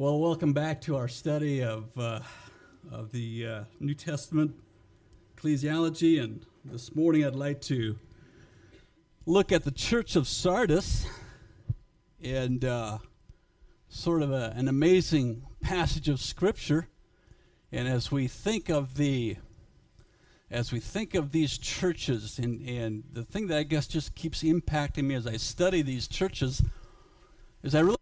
Well, welcome back to our study of, uh, of the uh, New Testament ecclesiology. And this morning I'd like to look at the church of Sardis and uh, sort of a, an amazing passage of Scripture. And as we think of the as we think of these churches, and, and the thing that I guess just keeps impacting me as I study these churches is I really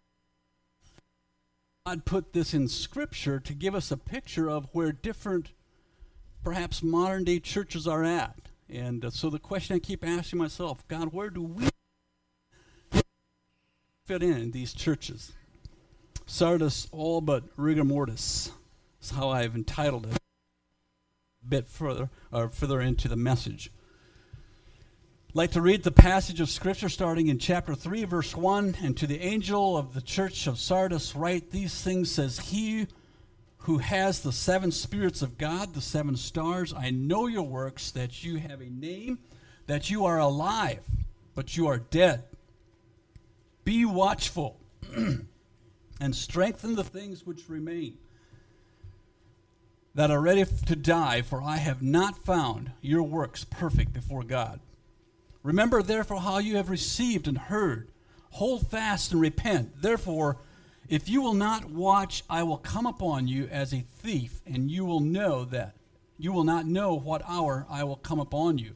God put this in Scripture to give us a picture of where different, perhaps modern day churches are at. And uh, so the question I keep asking myself God, where do we fit in, in these churches? Sardis, all but rigor mortis, is how I've entitled it a bit further, or further into the message like to read the passage of Scripture starting in chapter 3, verse 1. And to the angel of the church of Sardis, write these things says, He who has the seven spirits of God, the seven stars, I know your works, that you have a name, that you are alive, but you are dead. Be watchful and strengthen the things which remain that are ready to die, for I have not found your works perfect before God. Remember, therefore, how you have received and heard. Hold fast and repent. Therefore, if you will not watch, I will come upon you as a thief, and you will know that you will not know what hour I will come upon you.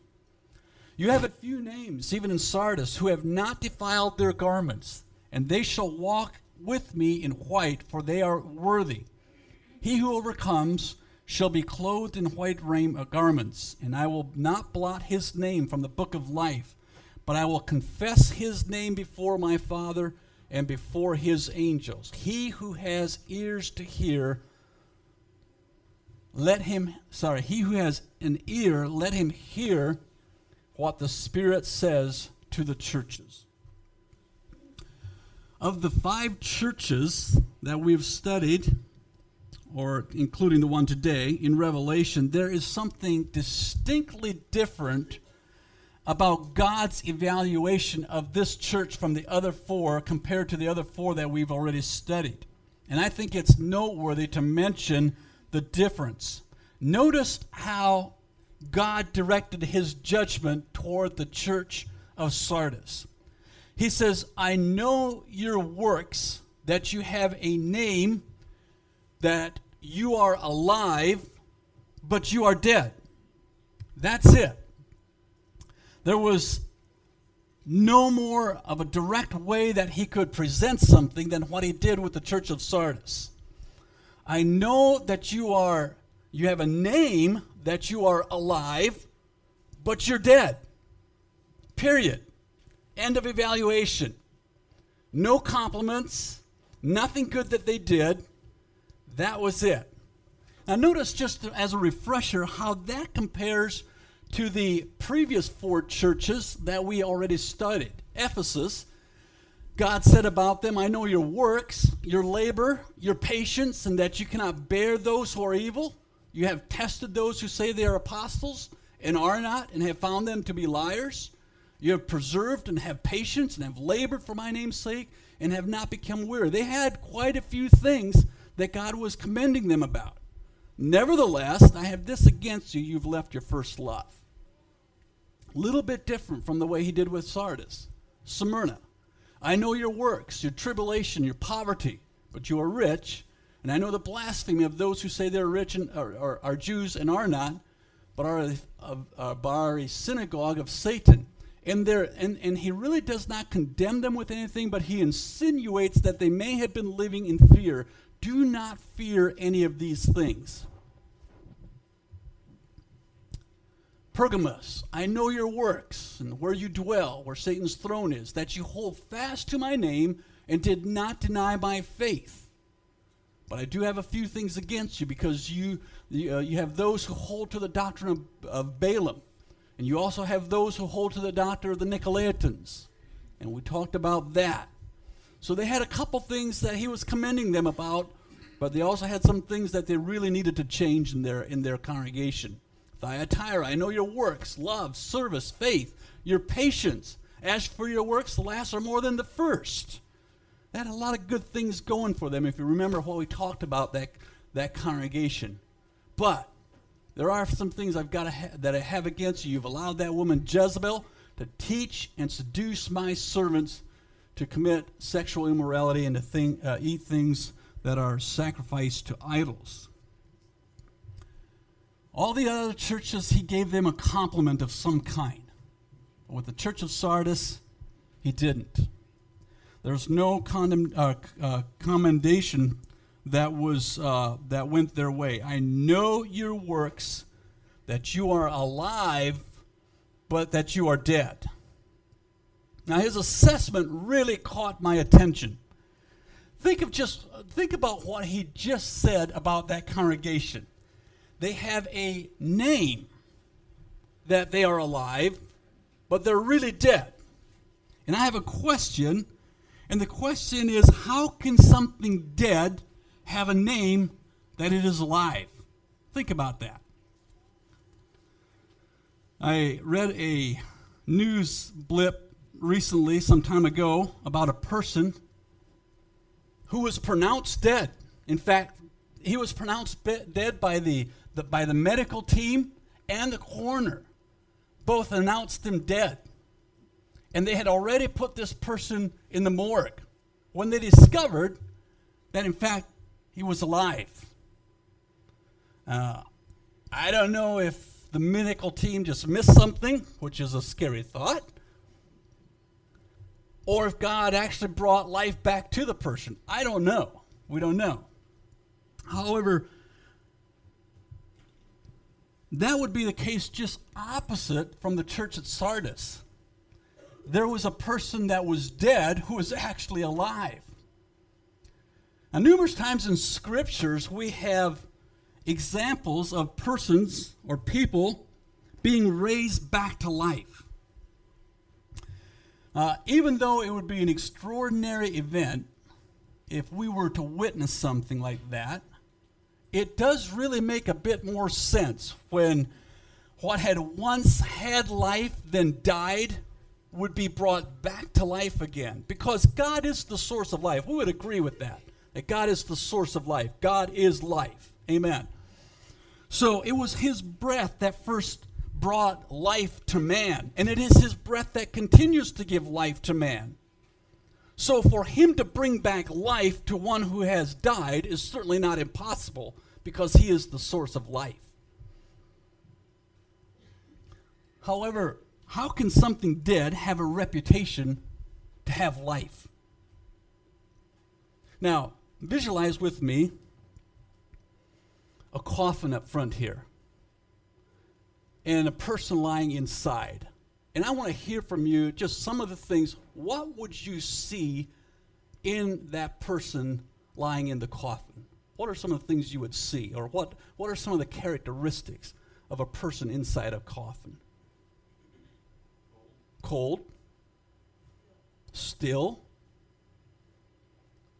You have a few names, even in Sardis, who have not defiled their garments, and they shall walk with me in white, for they are worthy. He who overcomes shall be clothed in white uh, garments, and I will not blot his name from the book of life, but I will confess his name before my Father and before his angels. He who has ears to hear, let him, sorry, he who has an ear, let him hear what the Spirit says to the churches. Of the five churches that we've studied, or including the one today, in Revelation, there is something distinctly different about God's evaluation of this church from the other four compared to the other four that we've already studied. And I think it's noteworthy to mention the difference. Notice how God directed his judgment toward the church of Sardis. He says, I know your works, that you have a name that you are alive, but you are dead. That's it. There was no more of a direct way that he could present something than what he did with the church of Sardis. I know that you are you have a name that you are alive, but you're dead. Period. End of evaluation. No compliments, nothing good that they did. That was it. Now, notice just as a refresher how that compares to the previous four churches that we already studied. Ephesus, God said about them, I know your works, your labor, your patience, and that you cannot bear those who are evil. You have tested those who say they are apostles and are not, and have found them to be liars. You have preserved and have patience and have labored for my name's sake and have not become weary. They had quite a few things that God was commending them about. Nevertheless, I have this against you you've left your first love. A little bit different from the way he did with Sardis. Smyrna, I know your works, your tribulation, your poverty, but you are rich. And I know the blasphemy of those who say they're rich and are, are, are Jews and are not, but are a, a, synagogue of Satan. And, and, and he really does not condemn them with anything, but he insinuates that they may have been living in fear do not fear any of these things. Pergamos, I know your works and where you dwell, where Satan's throne is, that you hold fast to my name and did not deny my faith. But I do have a few things against you because you, uh, you have those who hold to the doctrine of, of Balaam, and you also have those who hold to the doctrine of the Nicolaitans. And we talked about that. So they had a couple things that he was commending them about, but they also had some things that they really needed to change in their in their congregation. Thyatira, I know your works, love, service, faith, your patience. As for your works, the last are more than the first. They had a lot of good things going for them, if you remember what we talked about that, that congregation. But there are some things I've got ha- that I have against you. You've allowed that woman Jezebel to teach and seduce my servants to commit sexual immorality and to think, uh, eat things that are sacrificed to idols. All the other churches, he gave them a compliment of some kind. But with the church of Sardis, he didn't. There's no condemn, uh, uh, commendation that was uh, that went their way. I know your works, that you are alive, but that you are dead. Now his assessment really caught my attention. Think of just think about what he just said about that congregation. They have a name that they are alive, but they're really dead. And I have a question, and the question is how can something dead have a name that it is alive? Think about that. I read a news blip recently, some time ago, about a person who was pronounced dead. In fact, he was pronounced dead by the, the, by the medical team and the coroner. Both announced him dead. And they had already put this person in the morgue when they discovered that, in fact, he was alive. Uh, I don't know if the medical team just missed something, which is a scary thought, or if God actually brought life back to the person. I don't know. We don't know. However, that would be the case just opposite from the church at Sardis. There was a person that was dead who was actually alive. Now, numerous times in scriptures, we have examples of persons or people being raised back to life. Uh, even though it would be an extraordinary event if we were to witness something like that, it does really make a bit more sense when what had once had life, then died, would be brought back to life again. Because God is the source of life. We would agree with that. That God is the source of life. God is life. Amen. So it was His breath that first brought life to man. And it is His breath that continues to give life to man. So for him to bring back life to one who has died is certainly not impossible because he is the source of life. However, how can something dead have a reputation to have life? Now, visualize with me a coffin up front here and a person lying inside. And I want to hear from you just some of the things. What would you see in that person lying in the coffin? What are some of the things you would see? Or what, what are some of the characteristics of a person inside a coffin? Cold. Still.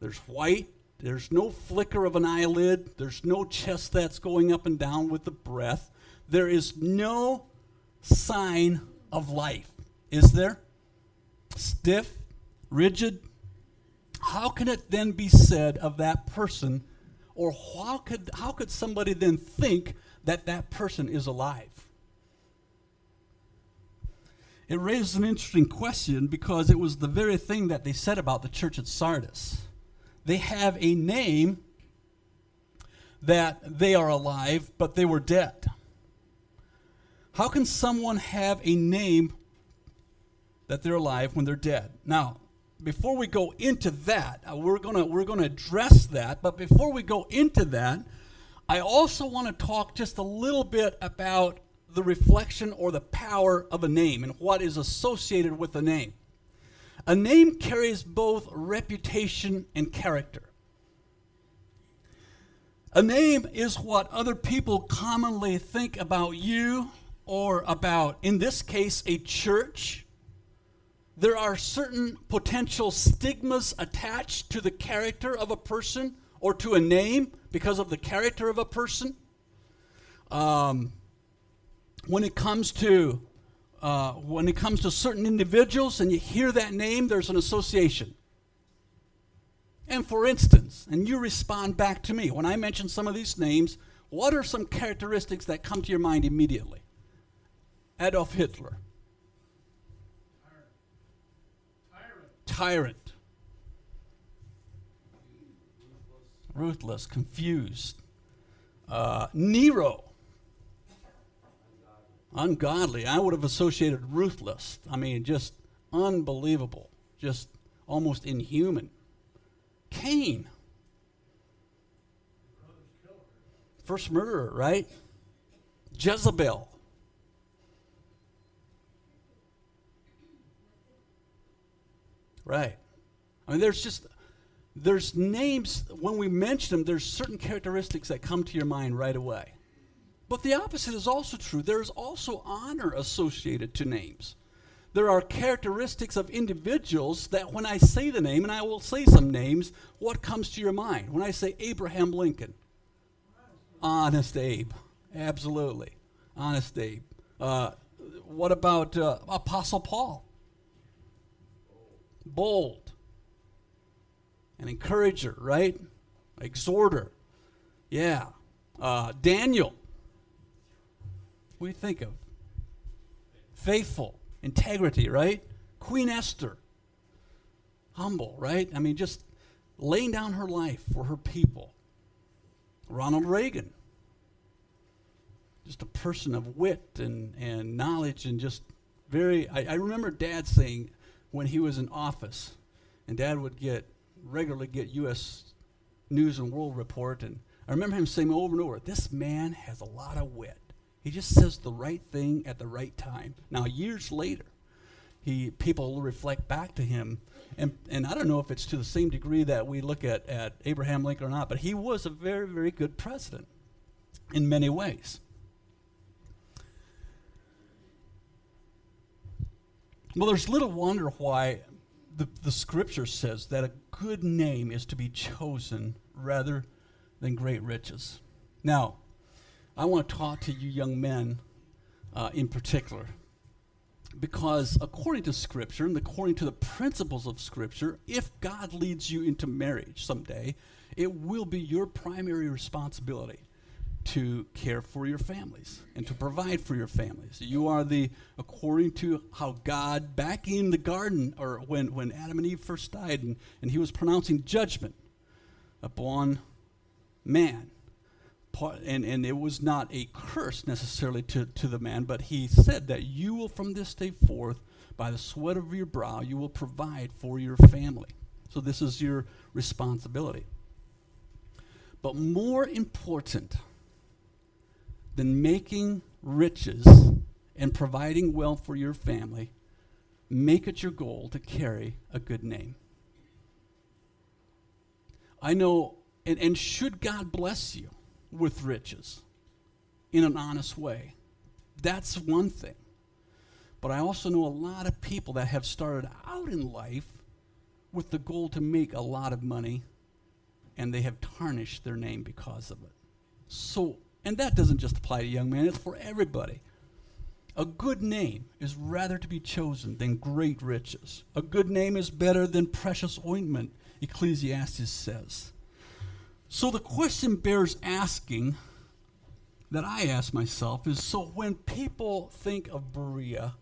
There's white. There's no flicker of an eyelid. There's no chest that's going up and down with the breath. There is no sign of life, is there? Stiff, rigid. How can it then be said of that person, or how could, how could somebody then think that that person is alive? It raises an interesting question because it was the very thing that they said about the church at Sardis. They have a name that they are alive, but they were dead. How can someone have a name that they're alive when they're dead? Now, before we go into that, uh, we're to we're to address that, but before we go into that, I also want to talk just a little bit about the reflection or the power of a name and what is associated with a name. A name carries both reputation and character. A name is what other people commonly think about you or about, in this case, a church, there are certain potential stigmas attached to the character of a person or to a name because of the character of a person. Um, when it comes to uh, when it comes to certain individuals and you hear that name, there's an association. And for instance, and you respond back to me, when I mention some of these names, what are some characteristics that come to your mind immediately? Adolf Hitler. Tyrant. Tyrant. Ruthless, confused. Uh, Nero. Ungodly. I would have associated ruthless. I mean, just unbelievable. Just almost inhuman. Cain. First murderer, right? Jezebel. Right. I mean, there's just, there's names, when we mention them, there's certain characteristics that come to your mind right away. But the opposite is also true. There is also honor associated to names. There are characteristics of individuals that when I say the name, and I will say some names, what comes to your mind? When I say Abraham Lincoln, Honest Abe. Absolutely. Honest Abe. Uh, what about uh, Apostle Paul? Bold. An encourager, right? Exhorter. Yeah. Uh, Daniel. What do you think of? Faithful. Integrity, right? Queen Esther. Humble, right? I mean, just laying down her life for her people. Ronald Reagan. Just a person of wit and, and knowledge and just very. I, I remember Dad saying when he was in office, and Dad would get regularly get U.S. News and World Report, and I remember him saying over and over, "This man has a lot of wit. He just says the right thing at the right time." Now, years later, he people reflect back to him and, and I don't know if it's to the same degree that we look at, at Abraham Lincoln or not, but he was a very, very good president in many ways. Well, there's little wonder why the, the scripture says that a good name is to be chosen rather than great riches. Now, I want to talk to you young men uh, in particular because according to Scripture and according to the principles of Scripture, if God leads you into marriage someday, it will be your primary responsibility to care for your families and to provide for your families. You are the, according to how God, back in the garden, or when, when Adam and Eve first died, and, and he was pronouncing judgment upon man and, and it was not a curse necessarily to, to the man, but he said that you will from this day forth, by the sweat of your brow, you will provide for your family. So this is your responsibility. But more important than making riches and providing wealth for your family, make it your goal to carry a good name. I know, and, and should God bless you, with riches in an honest way. That's one thing. But I also know a lot of people that have started out in life with the goal to make a lot of money and they have tarnished their name because of it. So, and that doesn't just apply to young men, it's for everybody. A good name is rather to be chosen than great riches. A good name is better than precious ointment, Ecclesiastes says. So the question bears asking that I ask myself is so when people think of Berea,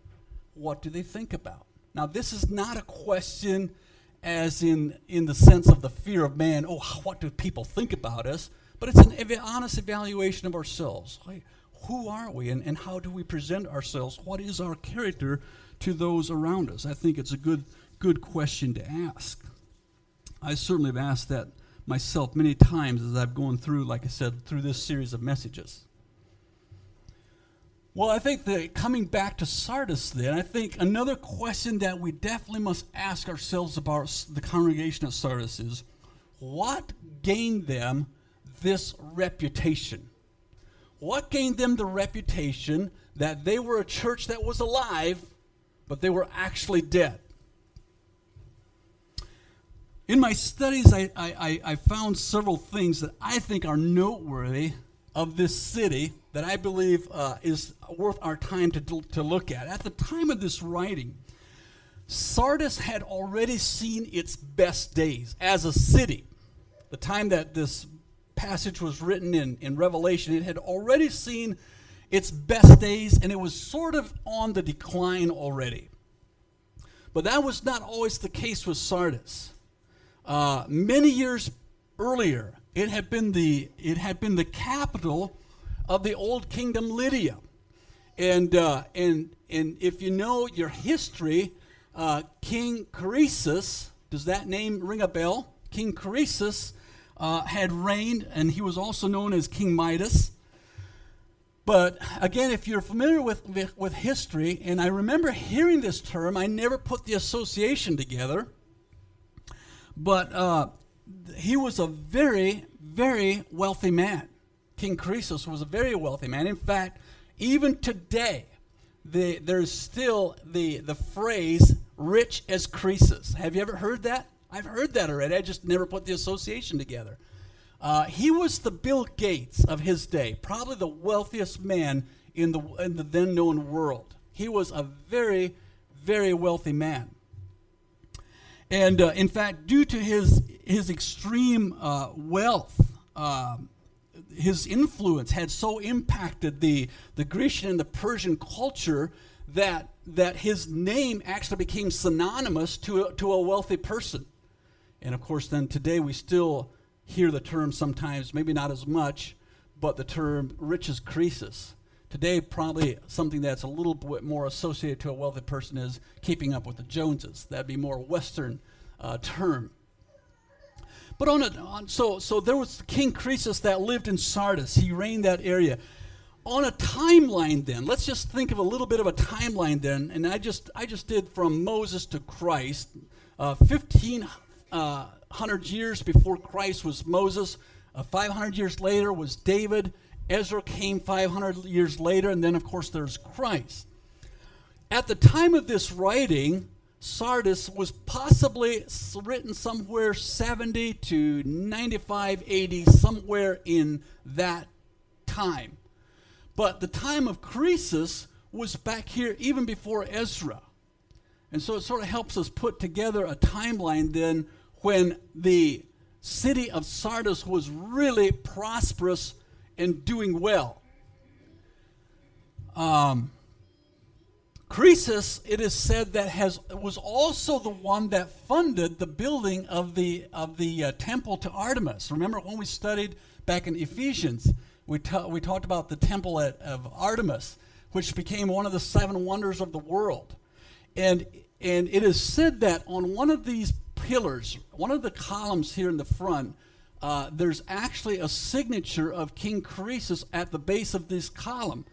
what do they think about? Now, this is not a question as in, in the sense of the fear of man, oh, what do people think about us? But it's an ev- honest evaluation of ourselves. Like, who are we and, and how do we present ourselves? What is our character to those around us? I think it's a good, good question to ask. I certainly have asked that myself many times as I've gone through, like I said, through this series of messages. Well, I think that coming back to Sardis, then, I think another question that we definitely must ask ourselves about the congregation of Sardis is what gained them this reputation? What gained them the reputation that they were a church that was alive, but they were actually dead? In my studies, I, I, I found several things that I think are noteworthy of this city that I believe uh, is worth our time to, to look at. At the time of this writing, Sardis had already seen its best days as a city. The time that this passage was written in, in Revelation, it had already seen its best days and it was sort of on the decline already. But that was not always the case with Sardis. Uh, many years earlier, it had been the it had been the capital of the old kingdom Lydia, and uh, and and if you know your history, uh, King Croesus, does that name ring a bell? King Croesus uh, had reigned, and he was also known as King Midas. But again, if you're familiar with, with, history, and I remember hearing this term, I never put the association together. But uh, he was a very, very wealthy man. King Croesus was a very wealthy man. In fact, even today, the, there's still the, the phrase rich as Croesus. Have you ever heard that? I've heard that already. I just never put the association together. Uh, he was the Bill Gates of his day, probably the wealthiest man in the, in the then known world. He was a very, very wealthy man. And uh, in fact, due to his, his extreme uh, wealth, um, his influence had so impacted the, the Grecian and the Persian culture that, that his name actually became synonymous to a, to a wealthy person. And of course, then today we still hear the term sometimes, maybe not as much, but the term riches Croesus. Today, probably something that's a little bit more associated to a wealthy person is keeping up with the Joneses. That'd be more Western uh, term. But on a on, so so there was King Croesus that lived in Sardis. He reigned that area. On a timeline, then let's just think of a little bit of a timeline. Then, and I just I just did from Moses to Christ, uh, fifteen. Uh, 100 years before Christ was Moses. Uh, 500 years later was David. Ezra came 500 years later, and then, of course, there's Christ. At the time of this writing, Sardis was possibly written somewhere 70 to 95 AD, somewhere in that time. But the time of Croesus was back here even before Ezra. And so it sort of helps us put together a timeline then when the city of Sardis was really prosperous and doing well. Um, Croesus, it is said that has was also the one that funded the building of the of the uh, temple to Artemis. Remember when we studied back in Ephesians, we ta- we talked about the temple at, of Artemis, which became one of the seven wonders of the world, and and it is said that on one of these pillars, one of the columns here in the front, uh, there's actually a signature of King Croesus at the base of this column.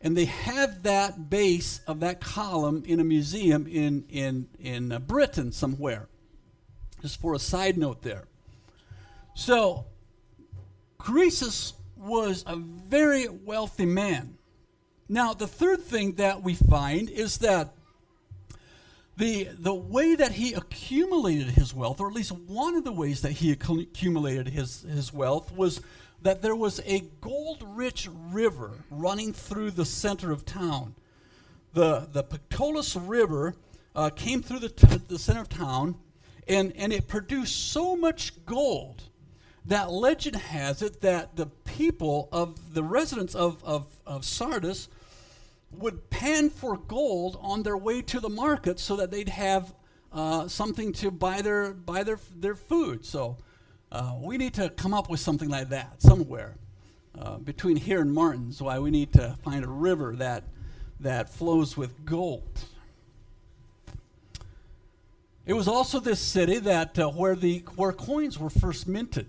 And they have that base of that column in a museum in, in, in uh, Britain somewhere. Just for a side note there. So, Croesus was a very wealthy man. Now, the third thing that we find is that the, the way that he accumulated his wealth, or at least one of the ways that he accumulated his, his wealth, was that there was a gold rich river running through the center of town. The, the Pactolus River uh, came through the, t- the center of town, and, and it produced so much gold that legend has it that the people of the residents of, of, of Sardis would pan for gold on their way to the market so that they'd have uh, something to buy their buy their their food. So uh, we need to come up with something like that somewhere uh, between here and Martin's. Why we need to find a river that that flows with gold. It was also this city that uh, where the where coins were first minted,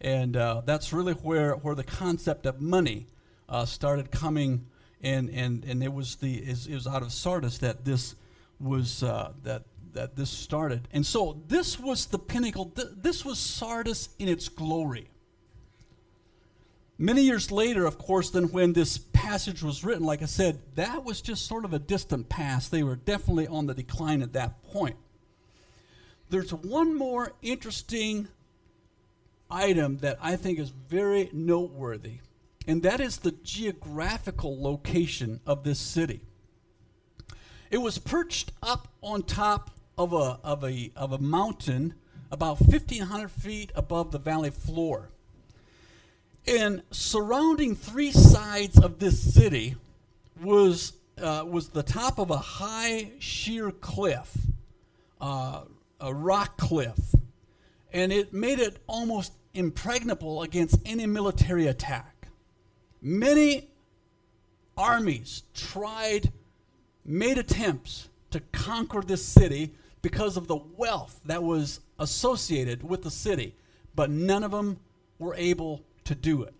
and uh, that's really where where the concept of money uh, started coming and and and it was the it was out of Sardis that this was uh, that that this started, and so this was the pinnacle. this was Sardis in its glory. Many years later, of course, than when this passage was written, like I said, that was just sort of a distant past. They were definitely on the decline at that point. There's one more interesting item that I think is very noteworthy and that is the geographical location of this city. It was perched up on top of a, of a, of a mountain about 1,500 feet above the valley floor. And surrounding three sides of this city was, uh, was the top of a high, sheer cliff, uh, a rock cliff. And it made it almost impregnable against any military attack. Many armies tried, made attempts to conquer this city because of the wealth that was associated with the city, but none of them were able to do it.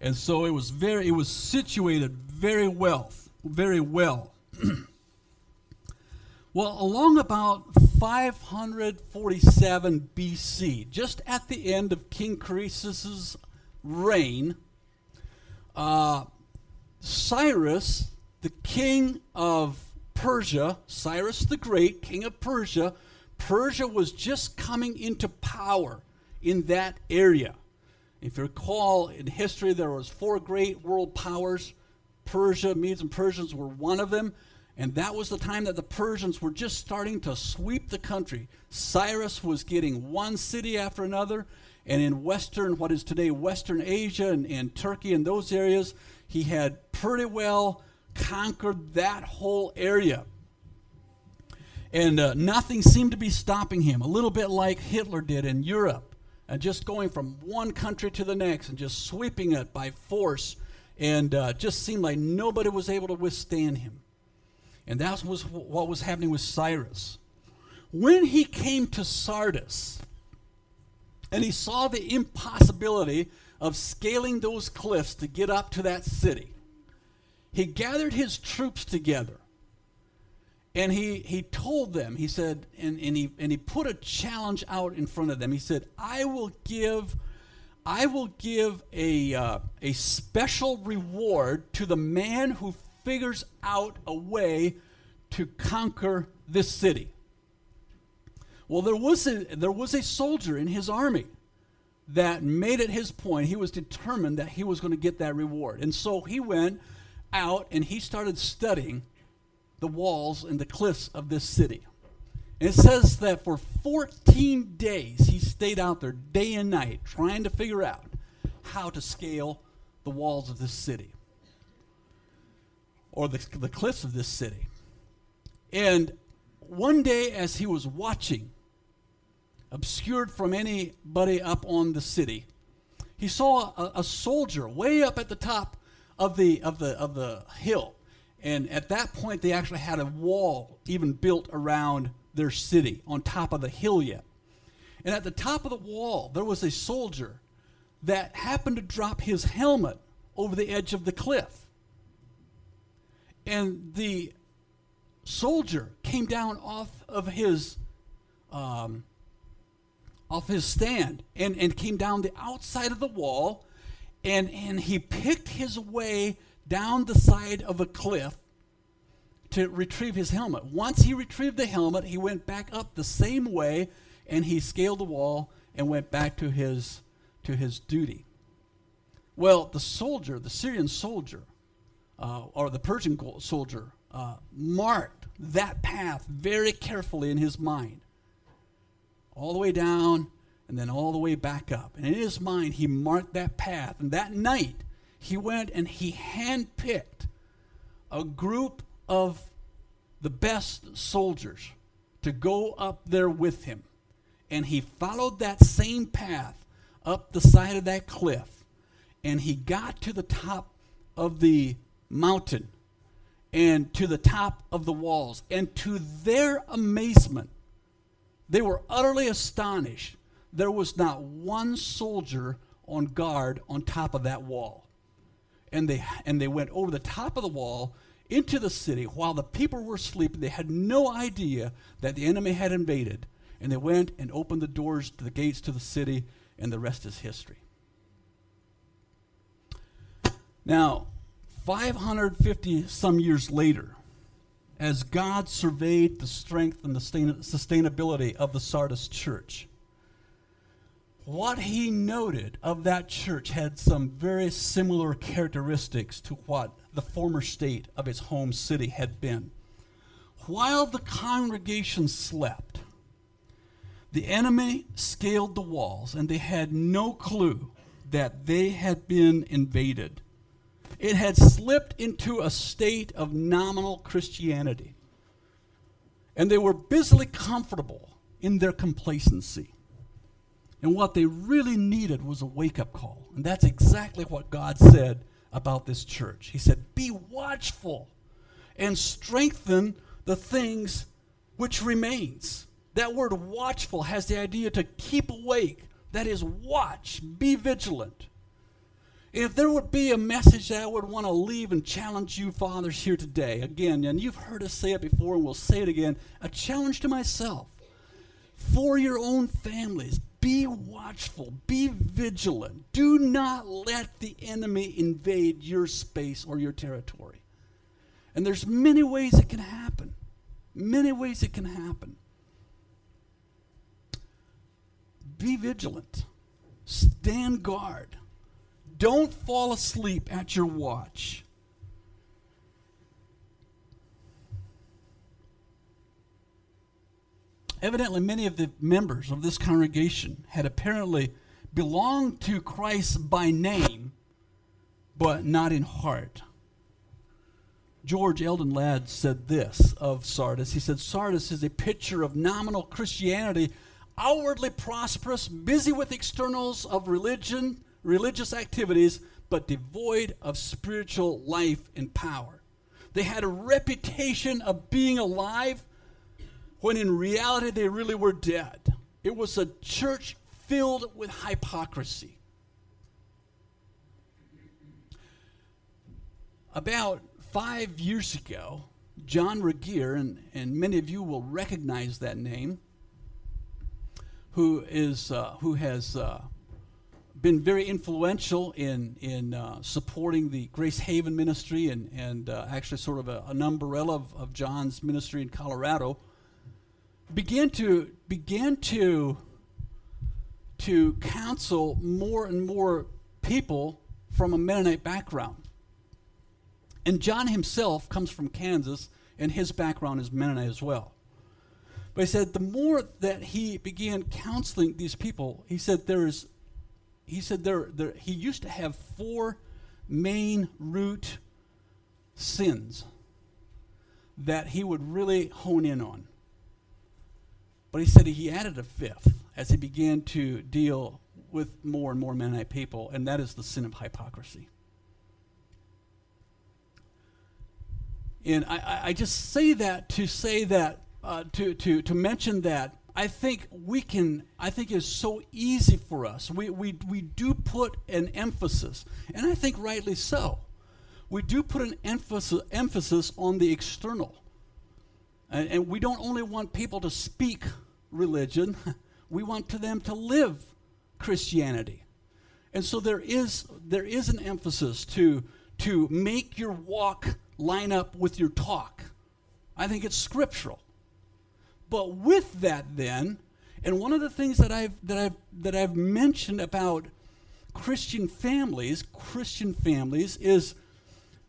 And so it was very it was situated very well, very well. well, along about 547 BC, just at the end of King Croesus' reign, uh, Cyrus, the king of Persia, Cyrus the Great, king of Persia, Persia was just coming into power in that area. If you recall, in history, there was four great world powers. Persia, Medes and Persians were one of them. And that was the time that the Persians were just starting to sweep the country. Cyrus was getting one city after another. And in Western, what is today Western Asia and, and Turkey and those areas, he had pretty well conquered that whole area. And uh, nothing seemed to be stopping him, a little bit like Hitler did in Europe, and just going from one country to the next and just sweeping it by force. And uh, just seemed like nobody was able to withstand him. And that was what was happening with Cyrus. When he came to Sardis and he saw the impossibility of scaling those cliffs to get up to that city, he gathered his troops together and he, he told them, he said, and, and, he, and he put a challenge out in front of them. He said, I will give, I will give a, uh, a special reward to the man who figures out a way to conquer this city. Well, there was a, there was a soldier in his army that made it his point. He was determined that he was going to get that reward. And so he went out and he started studying the walls and the cliffs of this city. And it says that for 14 days he stayed out there day and night trying to figure out how to scale the walls of this city or the, the cliffs of this city. And one day, as he was watching, obscured from anybody up on the city, he saw a, a soldier way up at the top of the, of the, of the hill. And at that point, they actually had a wall even built around their city on top of the hill yet. And at the top of the wall, there was a soldier that happened to drop his helmet over the edge of the cliff. And the soldier came down off of his um, off his stand and, and came down the outside of the wall and, and he picked his way down the side of a cliff to retrieve his helmet. Once he retrieved the helmet, he went back up the same way and he scaled the wall and went back to his to his duty. Well, the soldier, the Syrian soldier, uh, or the Persian soldier, uh, marked that path very carefully in his mind, all the way down and then all the way back up. And in his mind, he marked that path. And that night, he went and he handpicked a group of the best soldiers to go up there with him. And he followed that same path up the side of that cliff. And he got to the top of the mountain and to the top of the walls. And to their amazement, they were utterly astonished there was not one soldier on guard on top of that wall. And they, and they went over the top of the wall into the city while the people were sleeping. They had no idea that the enemy had invaded. And they went and opened the doors to the gates to the city, and the rest is history. Now, 550 some years later, as God surveyed the strength and the sustainability of the Sardis church, what he noted of that church had some very similar characteristics to what the former state of its home city had been. While the congregation slept, the enemy scaled the walls, and they had no clue that they had been invaded. It had slipped into a state of nominal Christianity, and they were busily comfortable in their complacency. And what they really needed was a wake up call. And that's exactly what God said about this church. He said, Be watchful and strengthen the things which remains. That word watchful has the idea to keep awake. That is, watch, be vigilant. If there would be a message that I would want to leave and challenge you, fathers, here today, again, and you've heard us say it before and we'll say it again, a challenge to myself for your own families. Be watchful, be vigilant. Do not let the enemy invade your space or your territory. And there's many ways it can happen. Many ways it can happen. Be vigilant. Stand guard. Don't fall asleep at your watch. Evidently, many of the members of this congregation had apparently belonged to Christ by name, but not in heart. George Eldon Ladd said this of Sardis. He said, Sardis is a picture of nominal Christianity, outwardly prosperous, busy with externals of religion, religious activities, but devoid of spiritual life and power. They had a reputation of being alive when in reality they really were dead. It was a church filled with hypocrisy. About five years ago, John Regier, and, and many of you will recognize that name, who, is, uh, who has uh, been very influential in, in uh, supporting the Grace Haven ministry and, and uh, actually sort of a, an umbrella of, of John's ministry in Colorado began to began to to counsel more and more people from a Mennonite background. And John himself comes from Kansas, and his background is Mennonite as well. But he said the more that he began counseling these people, he said there is, he said there, there he used to have four main root sins that he would really hone in on. But he said he added a fifth as he began to deal with more and more Mennonite people, and that is the sin of hypocrisy. And I, I just say that to say that, uh, to, to, to mention that I think we can, I think it's so easy for us. We, we, we do put an emphasis, and I think rightly so. We do put an emphasis, emphasis on the external. And, and we don't only want people to speak religion. We want to them to live Christianity. And so there is, there is an emphasis to, to make your walk line up with your talk. I think it's scriptural. But with that, then, and one of the things that I've, that I've, that I've mentioned about Christian families, Christian families, is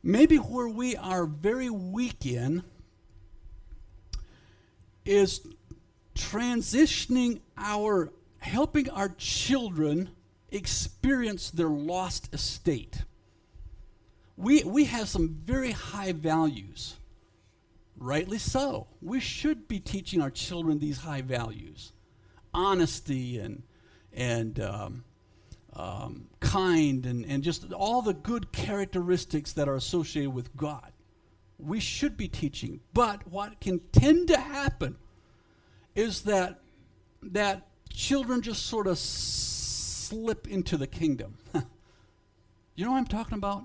maybe where we are very weak in is transitioning our, helping our children experience their lost estate. We, we have some very high values. Rightly so. We should be teaching our children these high values honesty and, and um, um, kind and, and just all the good characteristics that are associated with God. We should be teaching. But what can tend to happen is that that children just sort of slip into the kingdom. you know what I'm talking about?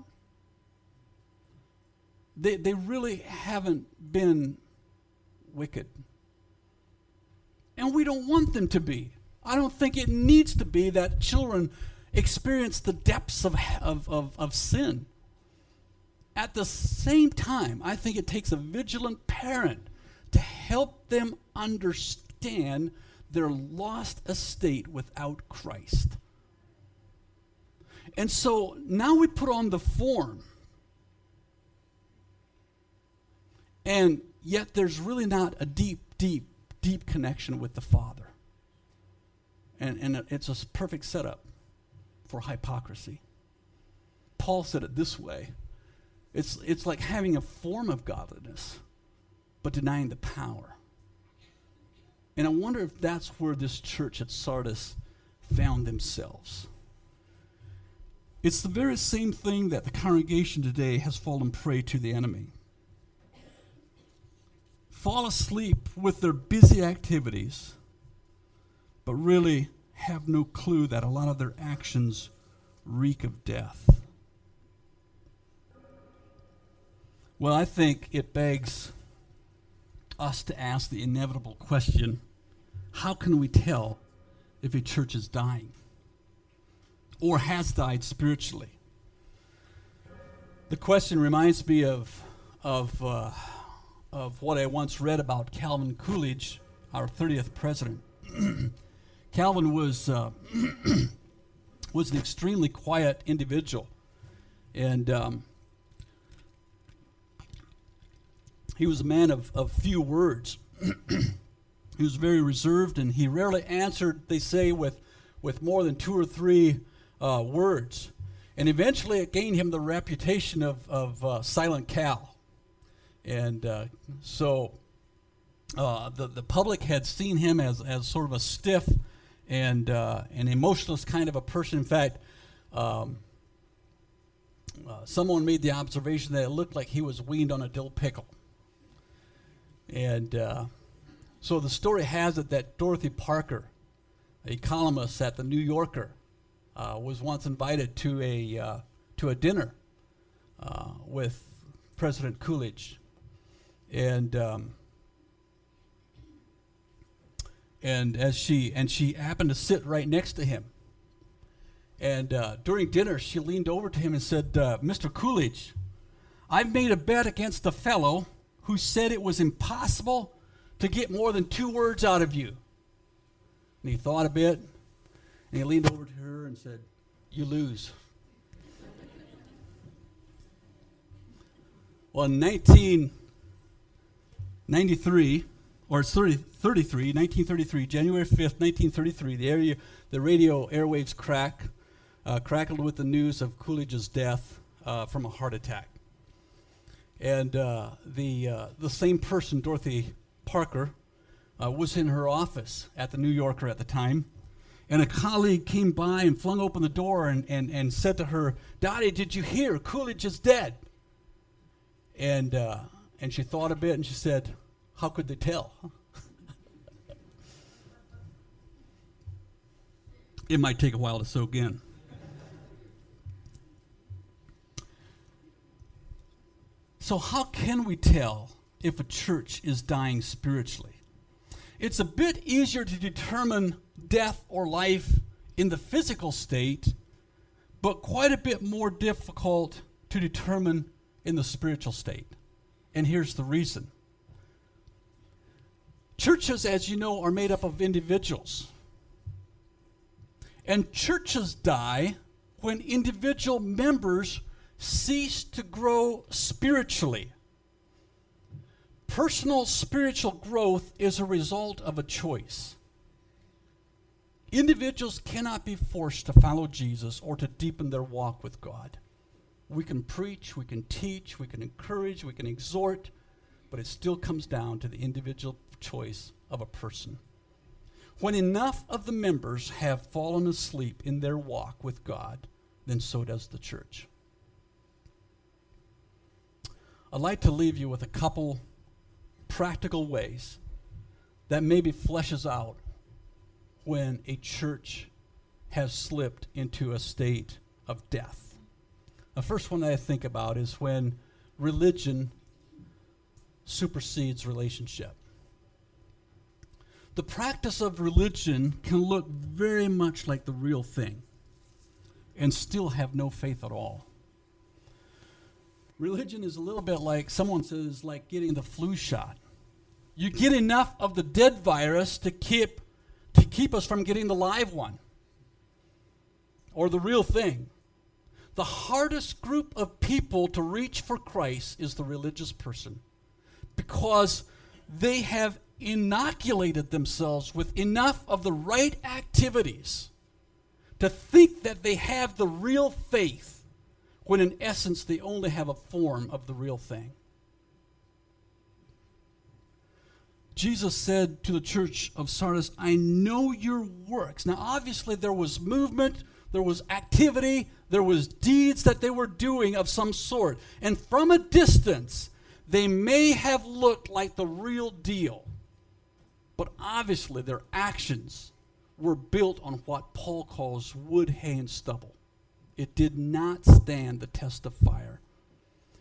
They, they really haven't been wicked. And we don't want them to be. I don't think it needs to be that children experience the depths of, of, of, of sin. At the same time, I think it takes a vigilant parent to help them understand their lost estate without Christ. And so now we put on the form. And yet there's really not a deep, deep, deep connection with the Father. And, and it's a perfect setup for hypocrisy. Paul said it this way it's, it's like having a form of godliness, but denying the power. And I wonder if that's where this church at Sardis found themselves. It's the very same thing that the congregation today has fallen prey to the enemy. Fall asleep with their busy activities, but really have no clue that a lot of their actions reek of death. Well, I think it begs us to ask the inevitable question how can we tell if a church is dying or has died spiritually? The question reminds me of, of, uh, of what I once read about Calvin Coolidge, our 30th president. Calvin was, uh, was an extremely quiet individual. And um, he was a man of, of few words. he was very reserved and he rarely answered, they say, with, with more than two or three uh, words. And eventually it gained him the reputation of, of uh, Silent Cal. And uh, so uh, the, the public had seen him as, as sort of a stiff and uh, an emotionless kind of a person. In fact, um, uh, someone made the observation that it looked like he was weaned on a dill pickle. And uh, so the story has it that Dorothy Parker, a columnist at the New Yorker, uh, was once invited to a to a dinner with President Coolidge, and um, and as she and she happened to sit right next to him. And uh, during dinner, she leaned over to him and said, uh, "Mr. Coolidge, I've made a bet against a fellow who said it was impossible to get more than two words out of you." And he thought a bit, and he leaned over to her and said, "You lose." well, in 1993 or 30, 33, 1933, January 5th, 1933, the, area, the radio airwaves crack, uh, crackled with the news of Coolidge's death uh, from a heart attack. And uh, the, uh, the same person, Dorothy Parker, uh, was in her office at the New Yorker at the time. And a colleague came by and flung open the door and, and, and said to her, Dottie, did you hear? Coolidge is dead. And, uh, and she thought a bit and she said, How could they tell? it might take a while to soak in. So, how can we tell if a church is dying spiritually? It's a bit easier to determine death or life in the physical state, but quite a bit more difficult to determine in the spiritual state. And here's the reason churches, as you know, are made up of individuals. And churches die when individual members cease to grow spiritually. Personal spiritual growth is a result of a choice. Individuals cannot be forced to follow Jesus or to deepen their walk with God. We can preach, we can teach, we can encourage, we can exhort, but it still comes down to the individual choice of a person. When enough of the members have fallen asleep in their walk with God, then so does the church. I'd like to leave you with a couple practical ways that maybe fleshes out when a church has slipped into a state of death. The first one that I think about is when religion supersedes relationship the practice of religion can look very much like the real thing and still have no faith at all. Religion is a little bit like someone says, like getting the flu shot. You get enough of the dead virus to keep to keep us from getting the live one or the real thing. The hardest group of people to reach for Christ is the religious person because they have inoculated themselves with enough of the right activities to think that they have the real faith when in essence they only have a form of the real thing. Jesus said to the church of Sardis, I know your works. Now, obviously, there was movement, there was activity, there was deeds that they were doing of some sort. And from a distance, they may have looked like the real deal. But obviously, their actions were built on what Paul calls wood, hay, and stubble. It did not stand the test of fire.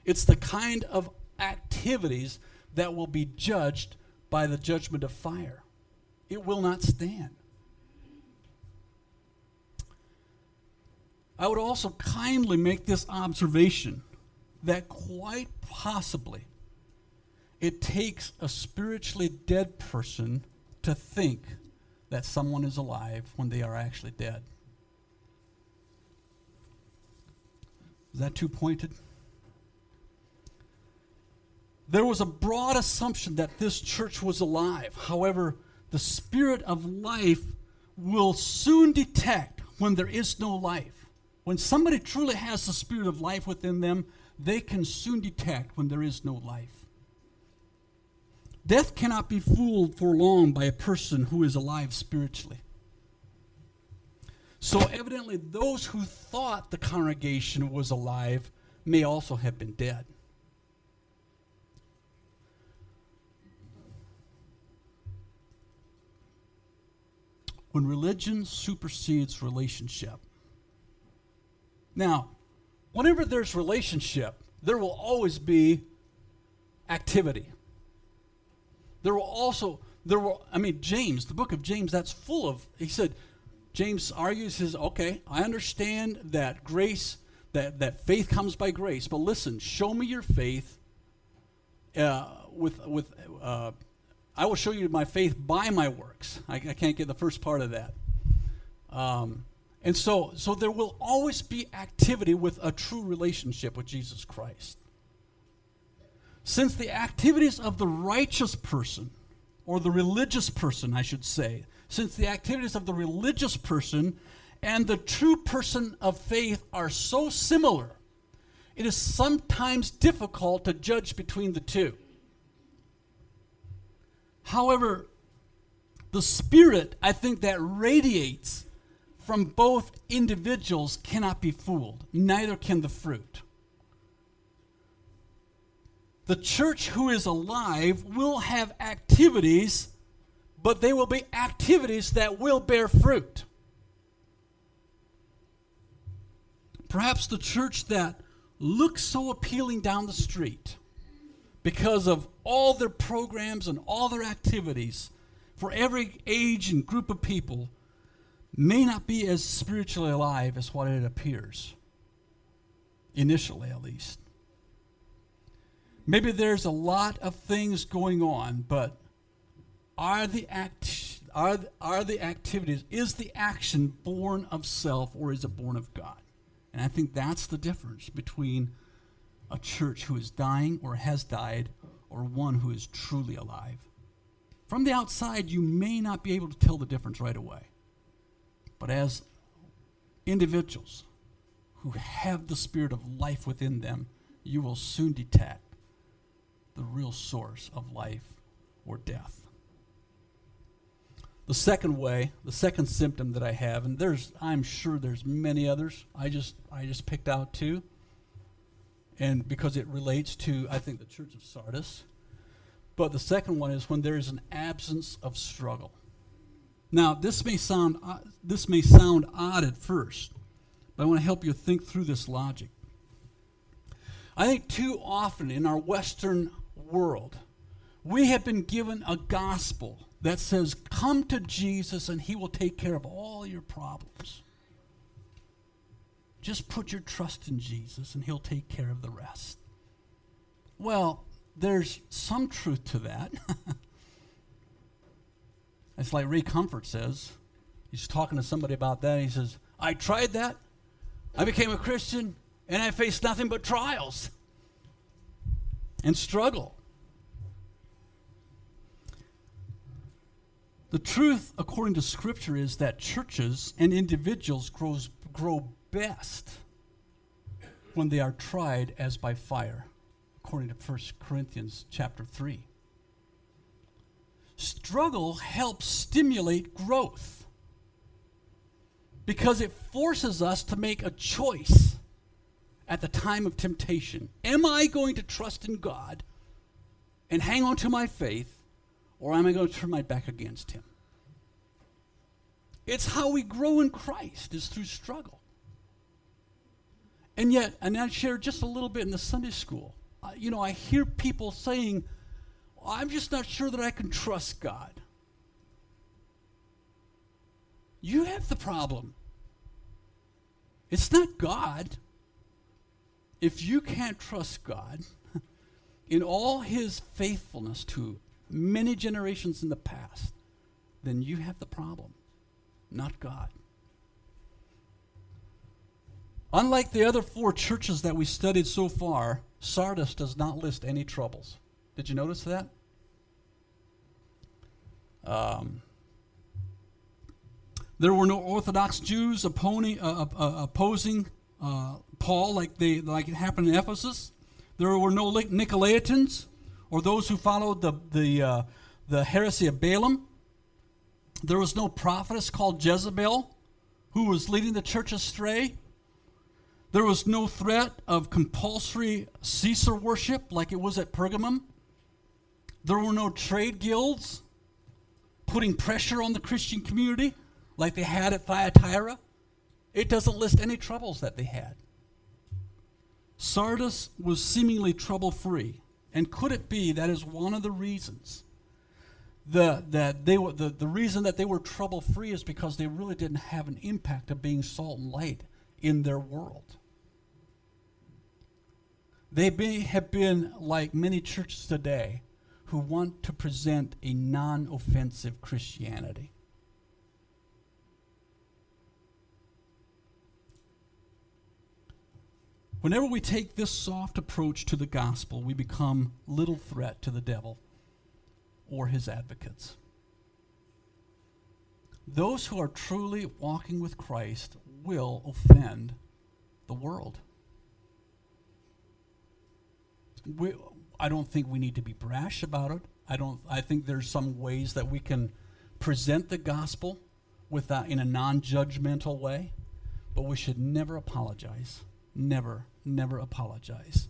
It's the kind of activities that will be judged by the judgment of fire. It will not stand. I would also kindly make this observation that quite possibly it takes a spiritually dead person to think that someone is alive when they are actually dead. Is that too pointed? There was a broad assumption that this church was alive. However, the spirit of life will soon detect when there is no life. When somebody truly has the spirit of life within them, they can soon detect when there is no life. Death cannot be fooled for long by a person who is alive spiritually. So, evidently, those who thought the congregation was alive may also have been dead. When religion supersedes relationship. Now, whenever there's relationship, there will always be activity. There will also, there will, I mean, James, the book of James, that's full of, he said, James argues, says, okay, I understand that grace, that, that faith comes by grace, but listen, show me your faith uh, with, with uh, I will show you my faith by my works. I, I can't get the first part of that. Um, and so, so there will always be activity with a true relationship with Jesus Christ. Since the activities of the righteous person, or the religious person, I should say, since the activities of the religious person and the true person of faith are so similar, it is sometimes difficult to judge between the two. However, the spirit, I think, that radiates from both individuals cannot be fooled, neither can the fruit. The church who is alive will have activities, but they will be activities that will bear fruit. Perhaps the church that looks so appealing down the street because of all their programs and all their activities for every age and group of people may not be as spiritually alive as what it appears, initially at least. Maybe there's a lot of things going on, but are the act are, are the activities is the action born of self or is it born of God? And I think that's the difference between a church who is dying or has died or one who is truly alive. From the outside, you may not be able to tell the difference right away. But as individuals who have the spirit of life within them, you will soon detect the real source of life or death. The second way, the second symptom that I have, and there's I'm sure there's many others. I just I just picked out two. And because it relates to I think the church of Sardis. But the second one is when there is an absence of struggle. Now, this may sound uh, this may sound odd at first, but I want to help you think through this logic. I think too often in our Western world, we have been given a gospel that says, Come to Jesus and he will take care of all your problems. Just put your trust in Jesus and he'll take care of the rest. Well, there's some truth to that. it's like Ray Comfort says he's talking to somebody about that. He says, I tried that. I became a Christian, and I faced nothing but trials and struggle. The truth, according to Scripture, is that churches and individuals grows, grow best when they are tried as by fire, according to 1 Corinthians chapter 3. Struggle helps stimulate growth because it forces us to make a choice at the time of temptation. Am I going to trust in God and hang on to my faith, or am I going to turn my back against Him? It's how we grow in Christ, is through struggle. And yet, and I shared just a little bit in the Sunday school. Uh, you know, I hear people saying, I'm just not sure that I can trust God. You have the problem. It's not God. If you can't trust God in all his faithfulness to many generations in the past, then you have the problem, not God. Unlike the other four churches that we studied so far, Sardis does not list any troubles. Did you notice that? Um, there were no Orthodox Jews opposing, uh, uh, uh, opposing uh, Paul like, they, like it happened in Ephesus. There were no Nicolaitans or those who followed the, the, uh, the heresy of Balaam. There was no prophetess called Jezebel who was leading the church astray. There was no threat of compulsory Caesar worship like it was at Pergamum. There were no trade guilds putting pressure on the Christian community like they had at Thyatira. It doesn't list any troubles that they had. Sardis was seemingly trouble free. And could it be that is one of the reasons the, that they were, the, the reason that they were trouble free is because they really didn't have an impact of being salt and light in their world. They may have been like many churches today who want to present a non offensive Christianity. Whenever we take this soft approach to the gospel, we become little threat to the devil or his advocates. Those who are truly walking with Christ will offend the world we, I don't think we need to be brash about it. I don't. I think there's some ways that we can present the gospel without in a non-judgmental way, but we should never apologize. Never, never apologize.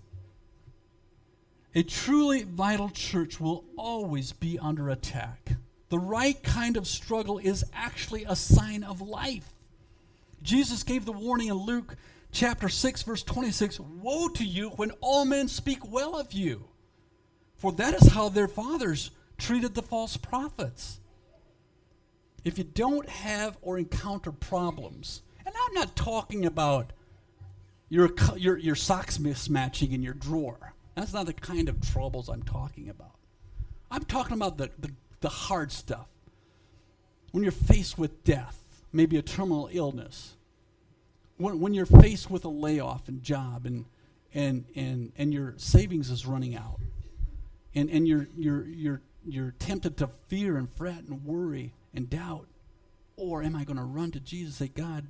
A truly vital church will always be under attack. The right kind of struggle is actually a sign of life. Jesus gave the warning in Luke chapter 6, verse 26 Woe to you when all men speak well of you, for that is how their fathers treated the false prophets. If you don't have or encounter problems, and I'm not talking about your, your, your socks mismatching in your drawer. That's not the kind of troubles I'm talking about. I'm talking about the, the, the hard stuff. When you're faced with death, maybe a terminal illness, when, when you're faced with a layoff and job and, and, and, and your savings is running out and, and you're, you're, you're, you're tempted to fear and fret and worry and doubt, or am I going to run to Jesus and say, God,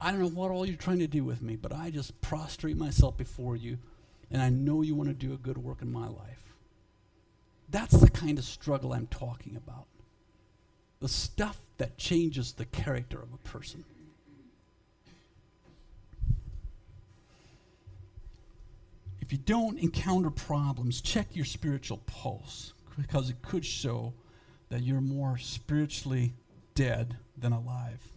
I don't know what all you're trying to do with me, but I just prostrate myself before you, and I know you want to do a good work in my life. That's the kind of struggle I'm talking about. The stuff that changes the character of a person. If you don't encounter problems, check your spiritual pulse because it could show that you're more spiritually dead than alive.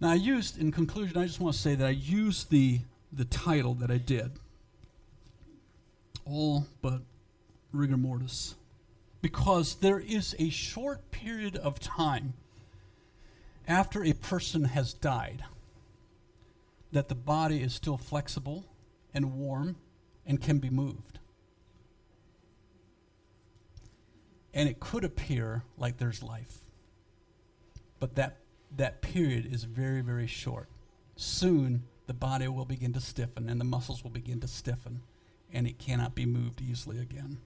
Now, I used, in conclusion, I just want to say that I used the, the title that I did, All But Rigor Mortis, because there is a short period of time after a person has died that the body is still flexible and warm and can be moved. And it could appear like there's life. But that, that period is very, very short. Soon, the body will begin to stiffen and the muscles will begin to stiffen, and it cannot be moved easily again.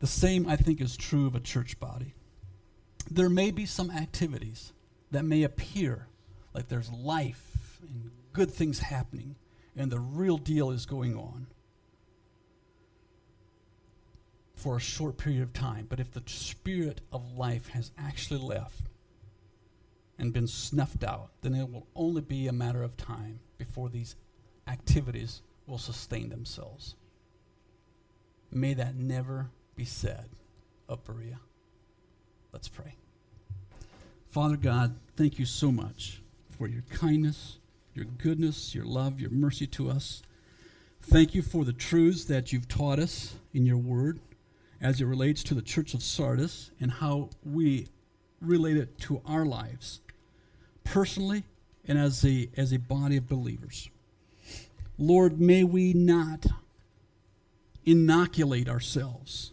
The same, I think, is true of a church body. There may be some activities that may appear like there's life and good things happening, and the real deal is going on for a short period of time. But if the spirit of life has actually left and been snuffed out, then it will only be a matter of time before these activities will sustain themselves. May that never be said of Berea. Let's pray. Father God, thank you so much for your kindness, your goodness, your love, your mercy to us. Thank you for the truths that you've taught us in your word as it relates to the church of Sardis and how we relate it to our lives personally and as a, as a body of believers. Lord, may we not inoculate ourselves.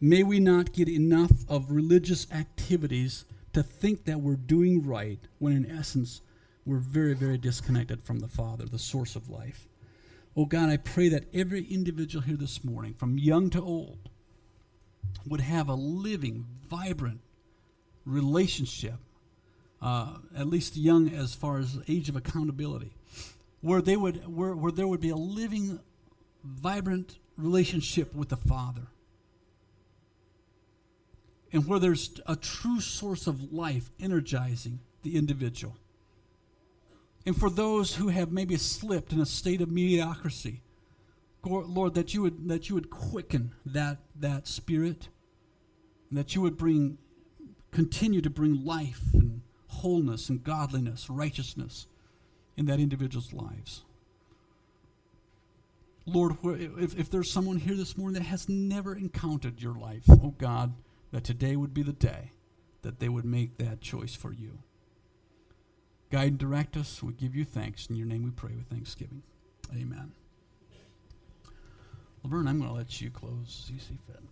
May we not get enough of religious activities to think that we're doing right when in essence we're very, very disconnected from the Father, the source of life. Oh God, I pray that every individual here this morning, from young to old, would have a living, vibrant relationship, uh, at least young as far as age of accountability, where they would where, where there would be a living, vibrant relationship with the Father. And where there's a true source of life energizing the individual. And for those who have maybe slipped in a state of mediocrity, Lord, that you would that you would quicken that that spirit, that you would bring continue to bring life and wholeness and godliness, righteousness in that individual's lives. Lord, if, if there's someone here this morning that has never encountered your life, oh God, that today would be the day that they would make that choice for you. Guide and direct us. We give you thanks. In your name we pray with thanksgiving. Amen. Laverne, I'm going to let you close. You see fit.